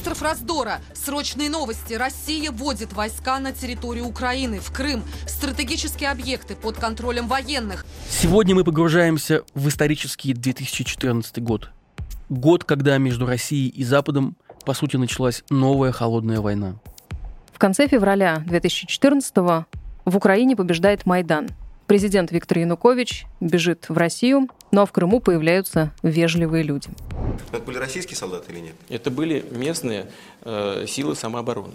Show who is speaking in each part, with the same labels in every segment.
Speaker 1: Остров раздора. Срочные новости. Россия вводит войска на территорию Украины, в Крым. Стратегические объекты под контролем военных.
Speaker 2: Сегодня мы погружаемся в исторический 2014 год. Год, когда между Россией и Западом, по сути, началась новая холодная война.
Speaker 3: В конце февраля 2014 в Украине побеждает Майдан. Президент Виктор Янукович бежит в Россию, ну а в Крыму появляются вежливые люди.
Speaker 4: Это были российские солдаты или нет?
Speaker 5: Это были местные э, силы самообороны.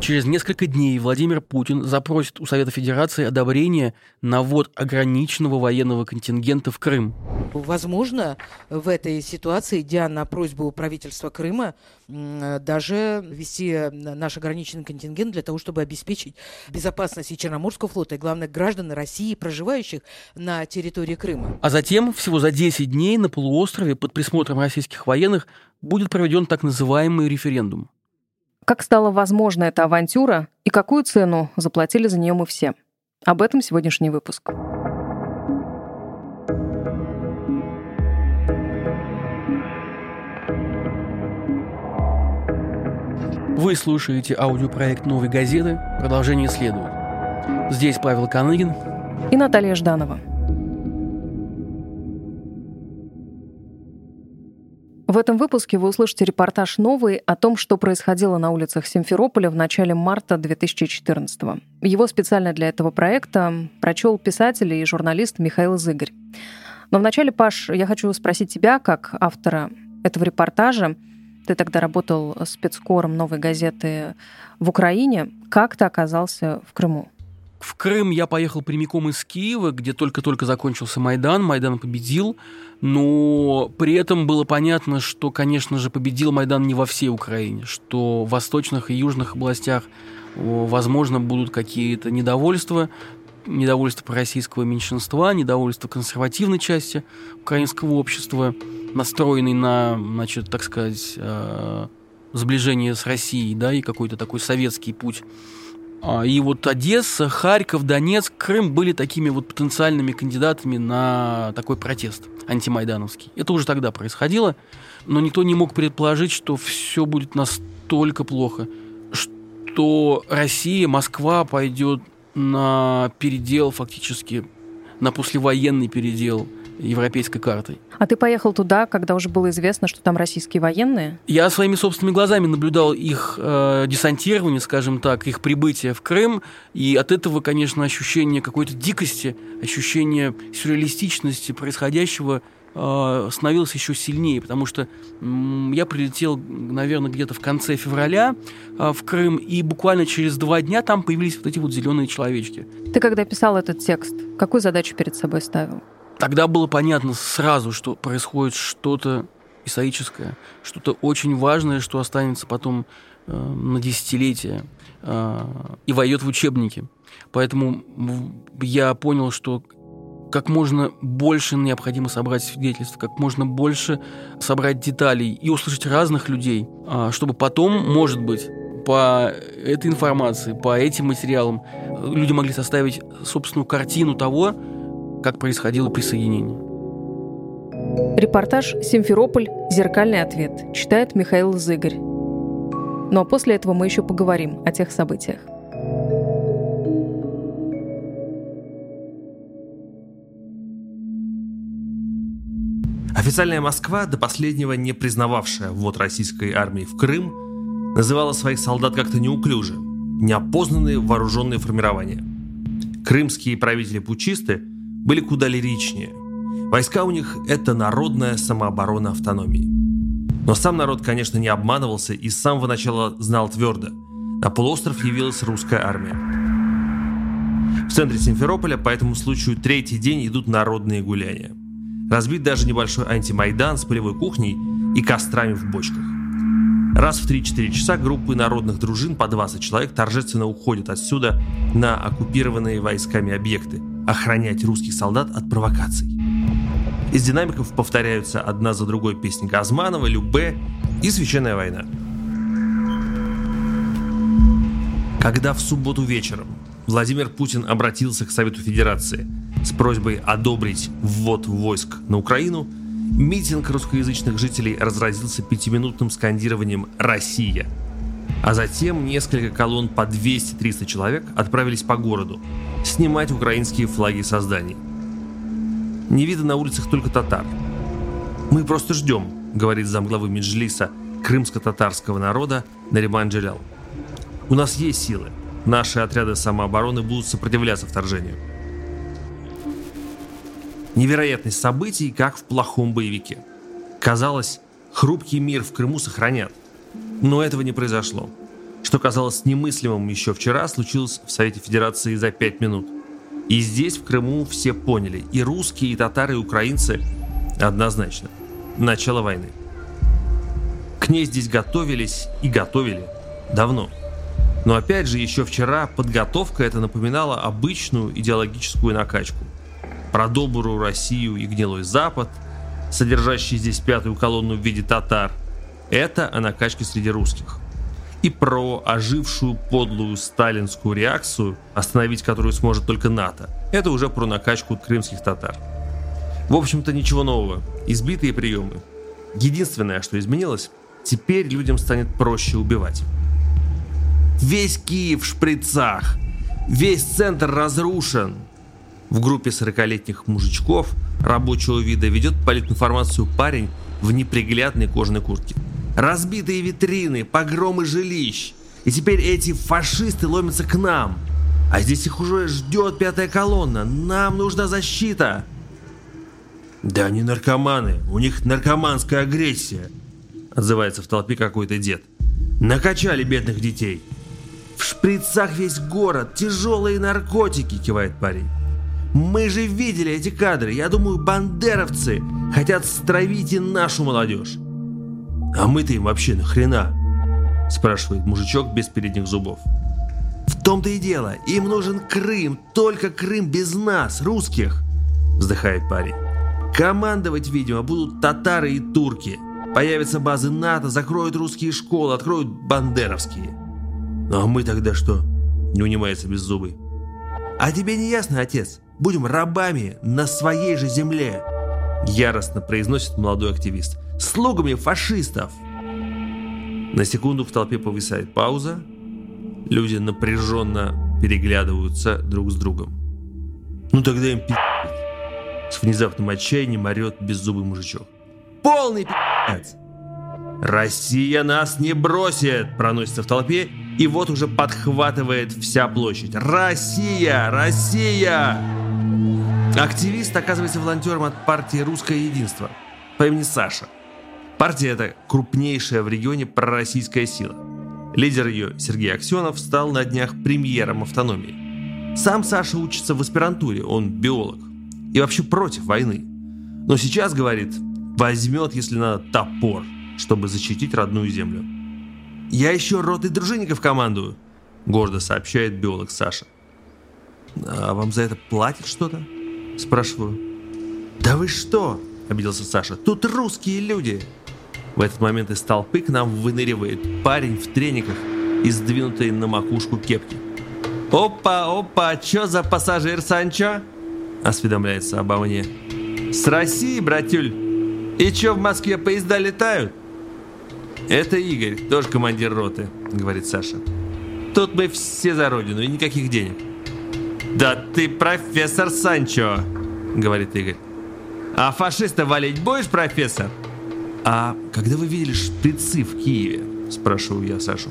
Speaker 2: Через несколько дней Владимир Путин запросит у Совета Федерации одобрение на ввод ограниченного военного контингента в Крым.
Speaker 6: Возможно, в этой ситуации, идя на просьбу правительства Крыма, даже ввести наш ограниченный контингент для того, чтобы обеспечить безопасность и Черноморского флота, и, главное, граждан России, проживающих на территории Крыма.
Speaker 2: А затем, всего за 10 дней на полуострове под присмотром российских военных будет проведен так называемый референдум.
Speaker 3: Как стала возможна эта авантюра и какую цену заплатили за нее мы все? Об этом сегодняшний выпуск.
Speaker 2: Вы слушаете аудиопроект «Новой газеты». Продолжение следует. Здесь Павел Коныгин
Speaker 3: и Наталья Жданова. В этом выпуске вы услышите репортаж новый о том, что происходило на улицах Симферополя в начале марта 2014 -го. Его специально для этого проекта прочел писатель и журналист Михаил Зыгорь. Но вначале, Паш, я хочу спросить тебя, как автора этого репортажа, ты тогда работал спецкором «Новой газеты» в Украине. Как ты оказался в Крыму?
Speaker 2: В Крым я поехал прямиком из Киева, где только-только закончился Майдан. Майдан победил, но при этом было понятно, что, конечно же, победил Майдан не во всей Украине, что в восточных и южных областях, возможно, будут какие-то недовольства, недовольство российского меньшинства, недовольство консервативной части украинского общества, настроенной на, значит, так сказать, э, сближение с Россией, да, и какой-то такой советский путь и вот Одесса, Харьков, Донецк, Крым были такими вот потенциальными кандидатами на такой протест антимайдановский. Это уже тогда происходило, но никто не мог предположить, что все будет настолько плохо, что Россия, Москва пойдет на передел фактически, на послевоенный передел европейской картой.
Speaker 3: А ты поехал туда, когда уже было известно, что там российские военные?
Speaker 2: Я своими собственными глазами наблюдал их э, десантирование, скажем так, их прибытие в Крым, и от этого, конечно, ощущение какой-то дикости, ощущение сюрреалистичности происходящего э, становилось еще сильнее, потому что э, я прилетел, наверное, где-то в конце февраля э, в Крым, и буквально через два дня там появились вот эти вот зеленые человечки.
Speaker 3: Ты когда писал этот текст, какую задачу перед собой ставил?
Speaker 2: Тогда было понятно сразу, что происходит что-то историческое, что-то очень важное, что останется потом э, на десятилетия э, и войдет в учебники. Поэтому я понял, что как можно больше необходимо собрать свидетельств, как можно больше собрать деталей и услышать разных людей, э, чтобы потом, может быть, по этой информации, по этим материалам люди могли составить собственную картину того, как происходило присоединение.
Speaker 3: Репортаж «Симферополь. Зеркальный ответ» читает Михаил Зыгорь. Ну а после этого мы еще поговорим о тех событиях.
Speaker 7: Официальная Москва, до последнего не признававшая ввод российской армии в Крым, называла своих солдат как-то неуклюже – неопознанные вооруженные формирования. Крымские правители-пучисты – были куда лиричнее. Войска у них – это народная самооборона автономии. Но сам народ, конечно, не обманывался и с самого начала знал твердо – на полуостров явилась русская армия. В центре Симферополя по этому случаю третий день идут народные гуляния. Разбит даже небольшой антимайдан с полевой кухней и кострами в бочках. Раз в 3-4 часа группы народных дружин по 20 человек торжественно уходят отсюда на оккупированные войсками объекты – охранять русских солдат от провокаций. Из динамиков повторяются одна за другой песни Газманова, Любе и «Священная война». Когда в субботу вечером Владимир Путин обратился к Совету Федерации с просьбой одобрить ввод войск на Украину, Митинг русскоязычных жителей разразился пятиминутным скандированием «Россия!». А затем несколько колонн по 200-300 человек отправились по городу снимать украинские флаги со зданий. Не видно на улицах только татар. «Мы просто ждем», — говорит замглавы Меджлиса крымско-татарского народа Нариман Джелял. «У нас есть силы. Наши отряды самообороны будут сопротивляться вторжению». Невероятность событий, как в плохом боевике. Казалось, хрупкий мир в Крыму сохранят. Но этого не произошло. Что казалось немыслимым еще вчера, случилось в Совете Федерации за пять минут. И здесь, в Крыму, все поняли, и русские, и татары, и украинцы, однозначно, начало войны. К ней здесь готовились и готовили давно. Но опять же, еще вчера подготовка это напоминала обычную идеологическую накачку – про добрую Россию и гнилой Запад, содержащий здесь пятую колонну в виде татар, это о накачке среди русских. И про ожившую подлую сталинскую реакцию, остановить которую сможет только НАТО, это уже про накачку крымских татар. В общем-то ничего нового, избитые приемы. Единственное, что изменилось, теперь людям станет проще убивать. Весь Киев в шприцах, весь центр разрушен, в группе 40-летних мужичков рабочего вида ведет политинформацию парень в неприглядной кожаной куртке. Разбитые витрины, погромы жилищ. И теперь эти фашисты ломятся к нам. А здесь их уже ждет пятая колонна. Нам нужна защита. Да они наркоманы. У них наркоманская агрессия. Отзывается в толпе какой-то дед. Накачали бедных детей. В шприцах весь город. Тяжелые наркотики, кивает парень. Мы же видели эти кадры. Я думаю, бандеровцы хотят стравить и нашу молодежь. А мы-то им вообще нахрена? Спрашивает мужичок без передних зубов. В том-то и дело. Им нужен Крым. Только Крым без нас, русских. Вздыхает парень. Командовать, видимо, будут татары и турки. Появятся базы НАТО, закроют русские школы, откроют бандеровские. Ну а мы тогда что? Не унимается беззубый. А тебе не ясно, отец? Будем рабами на своей же земле!» Яростно произносит молодой активист. «Слугами фашистов!» На секунду в толпе повисает пауза. Люди напряженно переглядываются друг с другом. «Ну тогда им пи***!» С внезапным отчаянием орет беззубый мужичок. «Полный пи***ц!» «Россия нас не бросит!» Проносится в толпе и вот уже подхватывает вся площадь. «Россия! Россия!» Активист оказывается волонтером от партии «Русское единство» по имени Саша. Партия эта крупнейшая в регионе пророссийская сила. Лидер ее, Сергей Аксенов, стал на днях премьером автономии. Сам Саша учится в аспирантуре, он биолог. И вообще против войны. Но сейчас, говорит, возьмет, если надо, топор, чтобы защитить родную землю. «Я еще роты дружинников командую», — гордо сообщает биолог Саша. «А вам за это платят что-то?» Спрашиваю. «Да вы что?» – обиделся Саша. «Тут русские люди!» В этот момент из толпы к нам выныривает парень в трениках и сдвинутой на макушку кепки. «Опа, опа, чё за пассажир, Санчо?» – осведомляется обо мне. «С России, братюль! И чё, в Москве поезда летают?» «Это Игорь, тоже командир роты», — говорит Саша. «Тут мы все за родину и никаких денег. «Да ты профессор Санчо», — говорит Игорь. «А фашиста валить будешь, профессор?» «А когда вы видели шприцы в Киеве?» — спрашиваю я Сашу.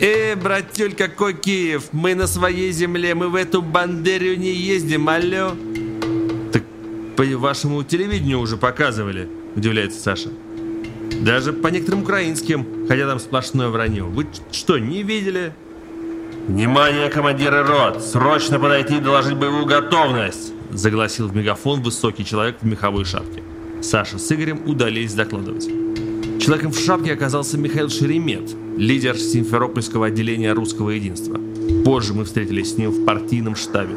Speaker 7: «Э, братюль, какой Киев? Мы на своей земле, мы в эту бандерию не ездим, алло!» «Так по вашему телевидению уже показывали», — удивляется Саша. «Даже по некоторым украинским, хотя там сплошное вранье. Вы что, не видели?» «Внимание, командиры рот! Срочно подойти и доложить боевую готовность!» Загласил в мегафон высокий человек в меховой шапке. Саша с Игорем удалились докладывать. Человеком в шапке оказался Михаил Шеремет, лидер Симферопольского отделения русского единства. Позже мы встретились с ним в партийном штабе.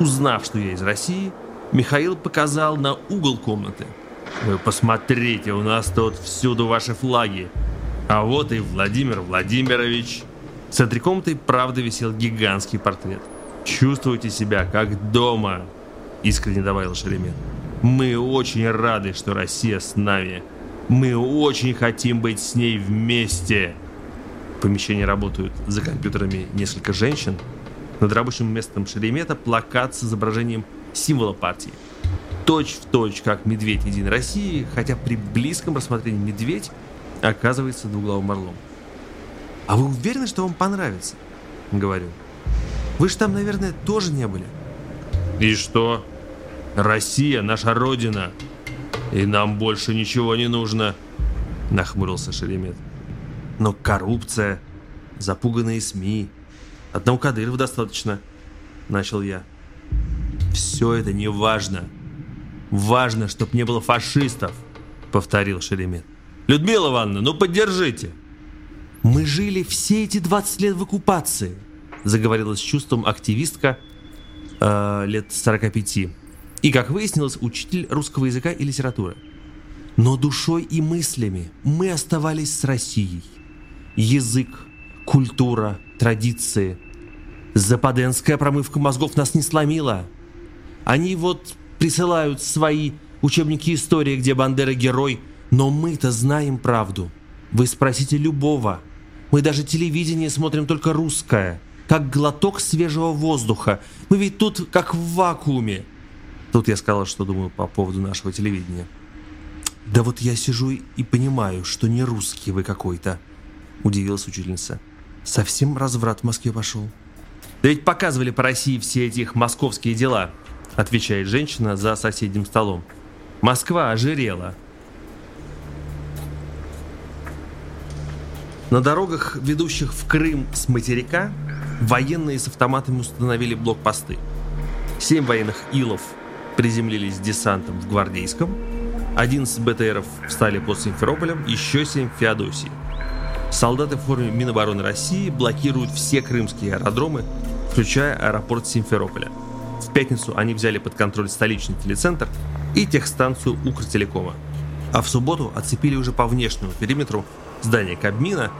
Speaker 7: Узнав, что я из России, Михаил показал на угол комнаты. «Вы посмотрите, у нас тут всюду ваши флаги. А вот и Владимир Владимирович, в центре комнаты правда висел гигантский портрет. «Чувствуйте себя как дома», — искренне добавил Шеремет. Мы очень рады, что Россия с нами. Мы очень хотим быть с ней вместе. В помещении работают за компьютерами несколько женщин. Над рабочим местом Шеремета плакат с изображением символа партии. Точь в точь, как медведь Единой России, хотя при близком рассмотрении медведь оказывается двуглавым орлом. «А вы уверены, что вам понравится?» — говорю. «Вы же там, наверное, тоже не были». «И что? Россия — наша родина, и нам больше ничего не нужно», — нахмурился Шеремет. «Но коррупция, запуганные СМИ, одного Кадырова достаточно», — начал я. «Все это не важно. Важно, чтобы не было фашистов», — повторил Шеремет. «Людмила Ивановна, ну поддержите!» «Мы жили все эти 20 лет в оккупации», — заговорила с чувством активистка э, лет 45. И, как выяснилось, учитель русского языка и литературы. Но душой и мыслями мы оставались с Россией. Язык, культура, традиции. Западенская промывка мозгов нас не сломила. Они вот присылают свои учебники истории, где Бандера герой, но мы-то знаем правду. Вы спросите любого. Мы даже телевидение смотрим только русское, как глоток свежего воздуха. Мы ведь тут как в вакууме. Тут я сказал, что думаю по поводу нашего телевидения. Да вот я сижу и понимаю, что не русский вы какой-то, удивилась учительница. Совсем разврат в Москве пошел. Да ведь показывали по России все эти их московские дела, отвечает женщина за соседним столом. Москва ожирела. На дорогах, ведущих в Крым с материка, военные с автоматами установили блокпосты. Семь военных Илов приземлились десантом в Гвардейском, 11 БТРов встали под Симферополем, еще 7 в Феодосии. Солдаты в форме Минобороны России блокируют все крымские аэродромы, включая аэропорт Симферополя. В пятницу они взяли под контроль столичный телецентр и техстанцию Укртелекома. А в субботу оцепили уже по внешнему периметру здание Кабмина,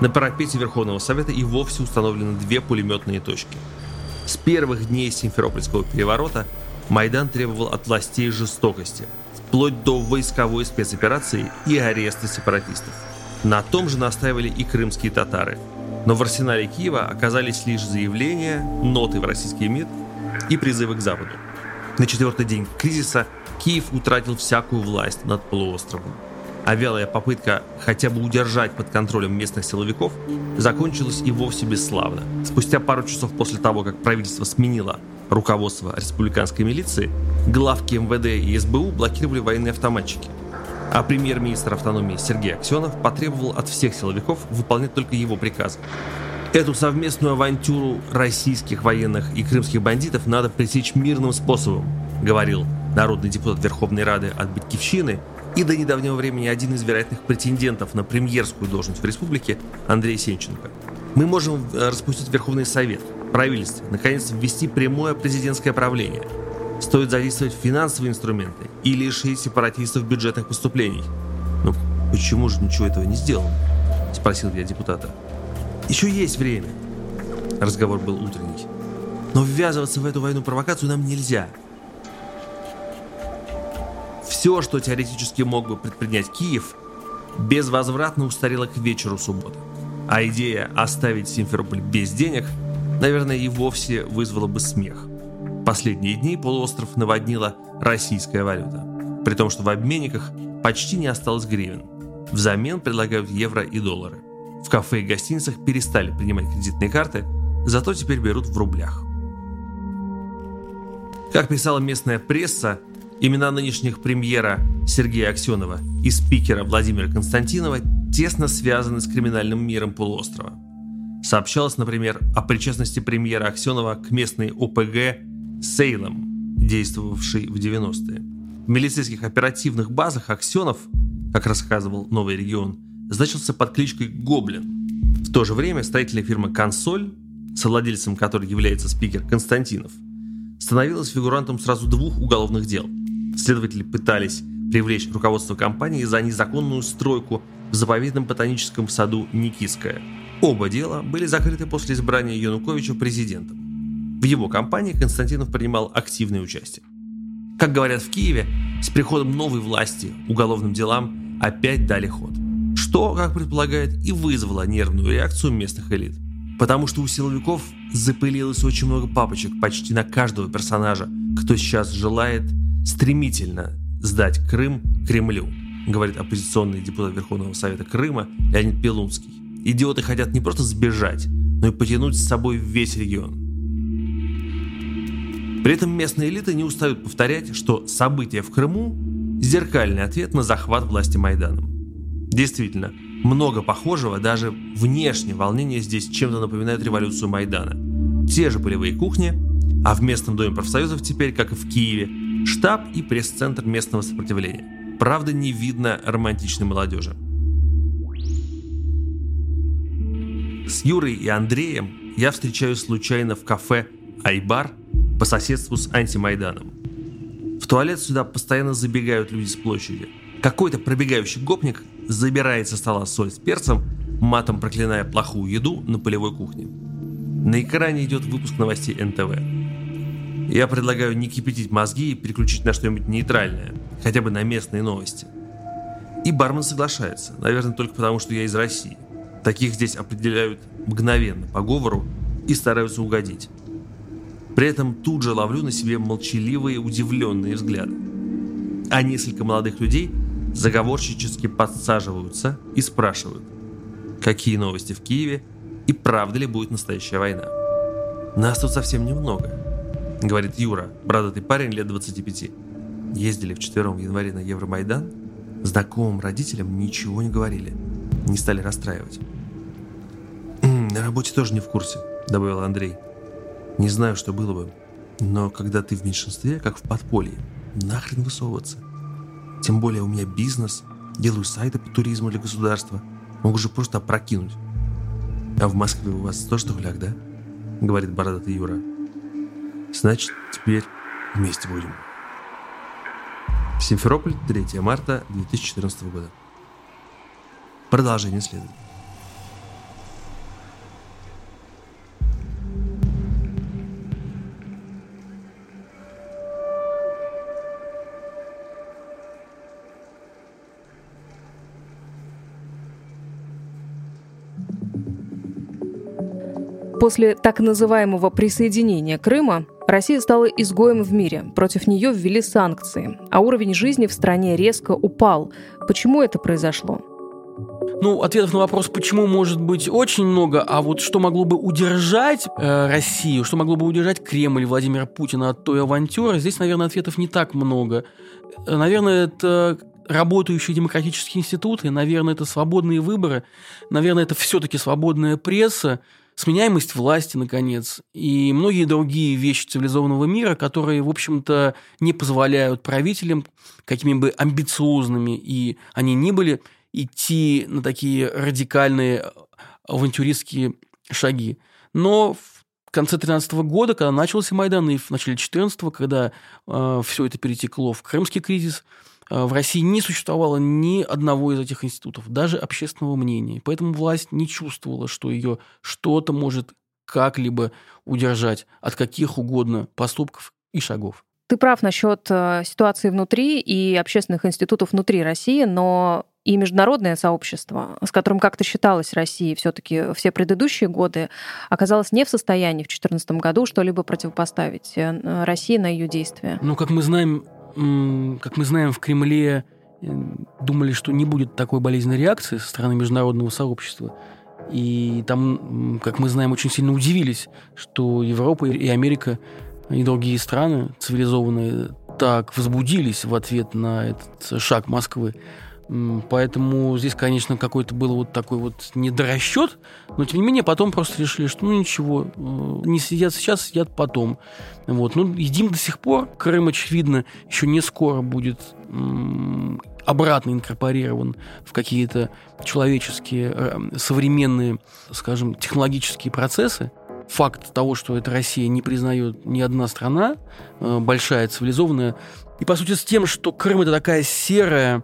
Speaker 7: на парапете Верховного Совета и вовсе установлены две пулеметные точки. С первых дней Симферопольского переворота Майдан требовал от властей жестокости, вплоть до войсковой спецоперации и ареста сепаратистов. На том же настаивали и крымские татары. Но в арсенале Киева оказались лишь заявления, ноты в российский МИД и призывы к Западу. На четвертый день кризиса Киев утратил всякую власть над полуостровом а вялая попытка хотя бы удержать под контролем местных силовиков закончилась и вовсе бесславно. Спустя пару часов после того, как правительство сменило руководство республиканской милиции, главки МВД и СБУ блокировали военные автоматчики. А премьер-министр автономии Сергей Аксенов потребовал от всех силовиков выполнять только его приказы. Эту совместную авантюру российских военных и крымских бандитов надо пресечь мирным способом, говорил народный депутат Верховной Рады от Батькивщины и до недавнего времени один из вероятных претендентов на премьерскую должность в республике Андрей Сенченко. Мы можем э, распустить Верховный Совет, правительство, наконец ввести прямое президентское правление. Стоит задействовать финансовые инструменты и лишить сепаратистов бюджетных поступлений. Ну, почему же ничего этого не сделано? Спросил я депутата. Еще есть время. Разговор был утренний. Но ввязываться в эту войну-провокацию нам нельзя – все, что теоретически мог бы предпринять Киев, безвозвратно устарело к вечеру субботы. А идея оставить Симферополь без денег, наверное, и вовсе вызвала бы смех. Последние дни полуостров наводнила российская валюта. При том, что в обменниках почти не осталось гривен. Взамен предлагают евро и доллары. В кафе и гостиницах перестали принимать кредитные карты, зато теперь берут в рублях. Как писала местная пресса, Имена нынешних премьера Сергея Аксенова и спикера Владимира Константинова тесно связаны с криминальным миром полуострова. Сообщалось, например, о причастности премьера Аксенова к местной ОПГ «Сейлом», действовавшей в 90-е. В милицейских оперативных базах Аксенов, как рассказывал «Новый регион», значился под кличкой «Гоблин». В то же время строительная фирма «Консоль», совладельцем которой является спикер Константинов, становилась фигурантом сразу двух уголовных дел – Следователи пытались привлечь руководство компании за незаконную стройку в заповедном ботаническом саду Никиская. Оба дела были закрыты после избрания Януковича президентом. В его кампании Константинов принимал активное участие. Как говорят в Киеве, с приходом новой власти уголовным делам опять дали ход. Что, как предполагает, и вызвало нервную реакцию местных элит. Потому что у силовиков запылилось очень много папочек почти на каждого персонажа, кто сейчас желает стремительно сдать Крым Кремлю, говорит оппозиционный депутат Верховного Совета Крыма Леонид Пелунский. Идиоты хотят не просто сбежать, но и потянуть с собой весь регион. При этом местные элиты не устают повторять, что события в Крыму – зеркальный ответ на захват власти Майданом. Действительно, много похожего, даже внешне волнения здесь чем-то напоминают революцию Майдана. Те же полевые кухни, а в местном доме профсоюзов теперь, как и в Киеве, штаб и пресс-центр местного сопротивления. Правда, не видно романтичной молодежи. С Юрой и Андреем я встречаюсь случайно в кафе «Айбар» по соседству с антимайданом. В туалет сюда постоянно забегают люди с площади. Какой-то пробегающий гопник забирает со стола соль с перцем, матом проклиная плохую еду на полевой кухне. На экране идет выпуск новостей НТВ. Я предлагаю не кипятить мозги и переключить на что-нибудь нейтральное, хотя бы на местные новости. И бармен соглашается, наверное, только потому, что я из России. Таких здесь определяют мгновенно, по говору, и стараются угодить. При этом тут же ловлю на себе молчаливые, удивленные взгляды. А несколько молодых людей заговорщически подсаживаются и спрашивают, какие новости в Киеве и правда ли будет настоящая война. Нас тут совсем немного, говорит Юра, бородатый парень лет 25. Ездили вчетвером в январе на Евромайдан, знакомым родителям ничего не говорили, не стали расстраивать. «На работе тоже не в курсе», — добавил Андрей. Не знаю, что было бы, но когда ты в меньшинстве, как в подполье, нахрен высовываться. Тем более у меня бизнес, делаю сайты по туризму для государства. Могу же просто опрокинуть. А в Москве у вас тоже тухляк, да? Говорит бородатый Юра. Значит, теперь вместе будем. Симферополь, 3 марта 2014 года. Продолжение следует.
Speaker 3: После так называемого присоединения Крыма Россия стала изгоем в мире. Против нее ввели санкции, а уровень жизни в стране резко упал. Почему это произошло?
Speaker 2: Ну, ответов на вопрос, почему, может быть очень много, а вот что могло бы удержать э, Россию, что могло бы удержать Кремль Владимира Путина от той авантюры, здесь, наверное, ответов не так много. Э, наверное, это работающие демократические институты, наверное, это свободные выборы, наверное, это все-таки свободная пресса, сменяемость власти, наконец, и многие другие вещи цивилизованного мира, которые, в общем-то, не позволяют правителям, какими бы амбициозными и они ни были, идти на такие радикальные авантюристские шаги. Но в конце 2013 года, когда начался Майдан, и в начале 2014, когда э, все это перетекло в крымский кризис, Э, в России не существовало ни одного из этих институтов, даже общественного мнения. Поэтому власть не чувствовала, что ее что-то может как-либо удержать от каких угодно поступков и шагов.
Speaker 3: Ты прав насчет э, ситуации внутри и общественных институтов внутри России, но и международное сообщество, с которым как-то считалась Россия все-таки все предыдущие годы, оказалось не в состоянии в 2014 году что-либо противопоставить э, России на ее действия.
Speaker 2: Ну, как мы знаем, как мы знаем, в Кремле э, думали, что не будет такой болезненной реакции со стороны международного сообщества. И там, как мы знаем, очень сильно удивились, что Европа и Америка и другие страны цивилизованные так возбудились в ответ на этот шаг Москвы. Поэтому здесь, конечно, какой-то был вот такой вот недорасчет, но тем не менее потом просто решили, что ну ничего, э, не сидят сейчас, сидят потом. Вот. Ну, едим до сих пор. Крым, очевидно, еще не скоро будет обратно инкорпорирован в какие-то человеческие, э, современные, скажем, технологические процессы. Факт того, что это Россия не признает ни одна страна, э, большая, цивилизованная, и по сути с тем, что Крым это такая серая,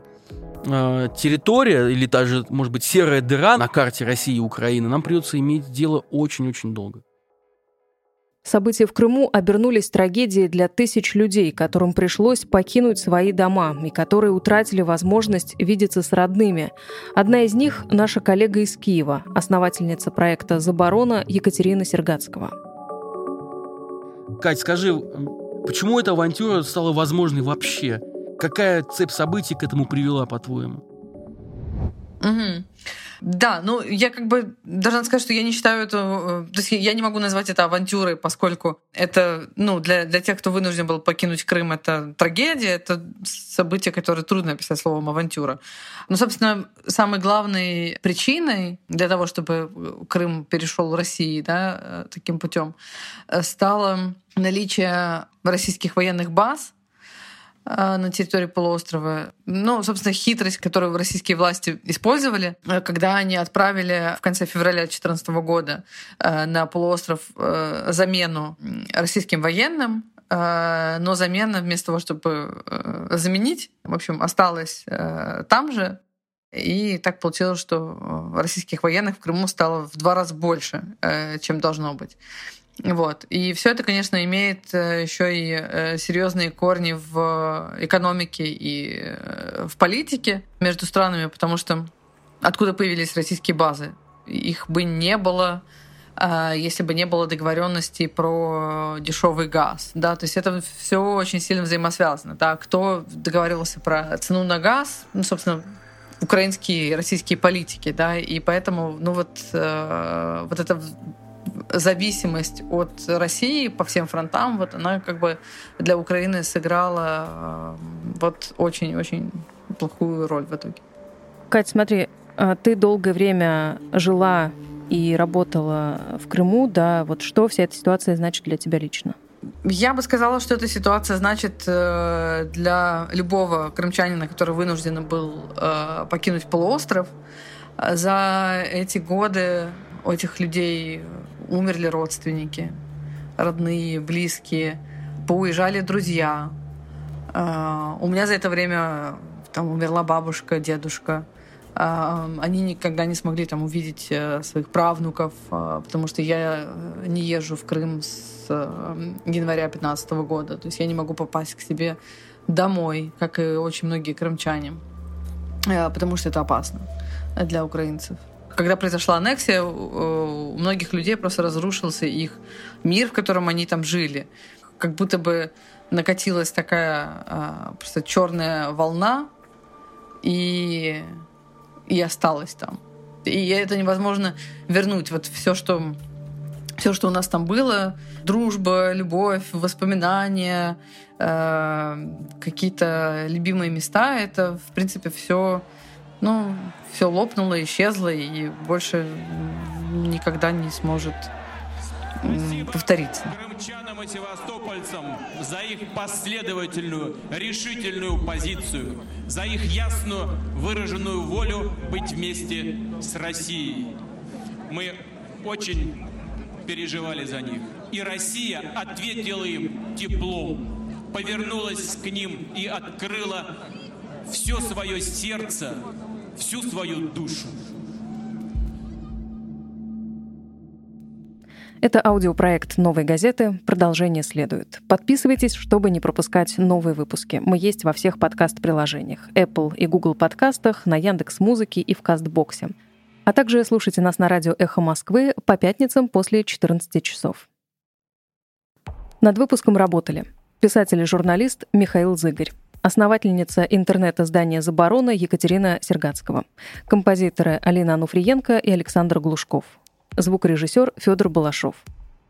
Speaker 2: э, территория или даже, может быть, серая дыра на карте России и Украины, нам придется иметь дело очень-очень долго.
Speaker 3: События в Крыму обернулись трагедией для тысяч людей, которым пришлось покинуть свои дома и которые утратили возможность видеться с родными. Одна из них – наша коллега из Киева, основательница проекта «Заборона» Екатерина Сергацкого.
Speaker 2: Кать, скажи, почему эта авантюра стала возможной вообще? Какая цепь событий к этому привела, по-твоему?
Speaker 8: Угу. Да, ну я как бы должна сказать, что я не считаю это, э, то есть я не могу назвать это авантюрой, поскольку это, ну, для, для тех, кто вынужден был покинуть Крым, это трагедия, это событие, которое трудно описать словом авантюра. Но, собственно, самой главной причиной для того, чтобы Крым перешел в России, да, э, таким путем, э, стало наличие российских военных баз, на территории полуострова. Ну, собственно, хитрость, которую российские власти использовали, э, когда они отправили в конце февраля 2014 года э, на полуостров э, замену российским военным, но замена вместо того, чтобы заменить, в общем, осталась там же. И так получилось, что российских военных в Крыму стало в два раза больше, чем должно быть. Вот. И все это, конечно, имеет э, еще и э, серьезные корни в экономике и э, в политике между странами, потому что откуда появились российские базы? Их бы не было, если бы не было договоренностей про дешевый газ. Да? То есть это все очень сильно взаимосвязано. Да? Кто договаривался про цену на газ? Ну, собственно, украинские и российские политики, да, и поэтому, ну вот, э, вот это зависимость от России по всем фронтам, вот она как бы для Украины сыграла э, вот очень-очень плохую роль в итоге.
Speaker 3: Кать, смотри, а ты долгое время жила и работала в Крыму, да, вот что вся эта ситуация значит для тебя лично?
Speaker 8: Я бы сказала, что эта ситуация значит э, для любого крымчанина, который вынужден был э, покинуть полуостров, за эти годы у этих людей умерли родственники, родные, близкие, поуезжали друзья. А, у меня за это время там умерла бабушка, дедушка. А, они никогда не смогли там увидеть э, своих правнуков, а, потому что я не езжу в Крым с э, января 2015 года. То есть я не могу попасть к себе домой, как и очень многие крымчане, э, потому что это опасно для украинцев когда произошла аннексия, у многих людей просто разрушился их мир, в котором они там жили. Как будто бы накатилась такая а, просто черная волна и, и осталась там. И это невозможно вернуть. Вот все, что все, что у нас там было, дружба, любовь, воспоминания, э, какие-то любимые места, это, в принципе, все ну, все лопнуло, исчезло и больше никогда не сможет повториться.
Speaker 9: Крымчанам и севастопольцам за их последовательную, решительную позицию, за их ясную выраженную волю быть вместе с Россией. Мы очень переживали за них. И Россия ответила им теплом, повернулась к ним и открыла все свое сердце всю свою душу.
Speaker 3: Это аудиопроект «Новой газеты». Продолжение следует. Подписывайтесь, чтобы не пропускать новые выпуски. Мы есть во всех подкаст-приложениях. Apple и Google подкастах, на Яндекс Музыке и в Кастбоксе. А также слушайте нас на радио «Эхо Москвы» по пятницам после 14 часов. Над выпуском работали писатель и журналист Михаил Зыгорь, основательница интернет-издания «Заборона» Екатерина Сергацкого, композиторы Алина Ануфриенко и Александр Глушков, звукорежиссер Федор Балашов,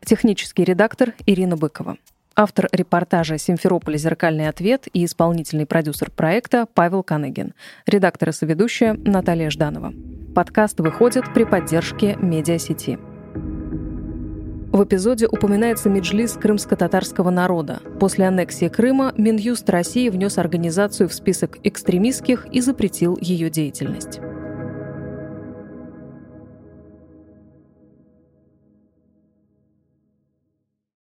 Speaker 3: технический редактор Ирина Быкова, автор репортажа «Симферополь. Зеркальный ответ» и исполнительный продюсер проекта Павел Каныгин, редактор и соведущая Наталья Жданова. Подкаст выходит при поддержке медиасети. В эпизоде упоминается Меджлис крымско-татарского народа. После аннексии Крыма Минюст России внес организацию в список экстремистских и запретил ее деятельность.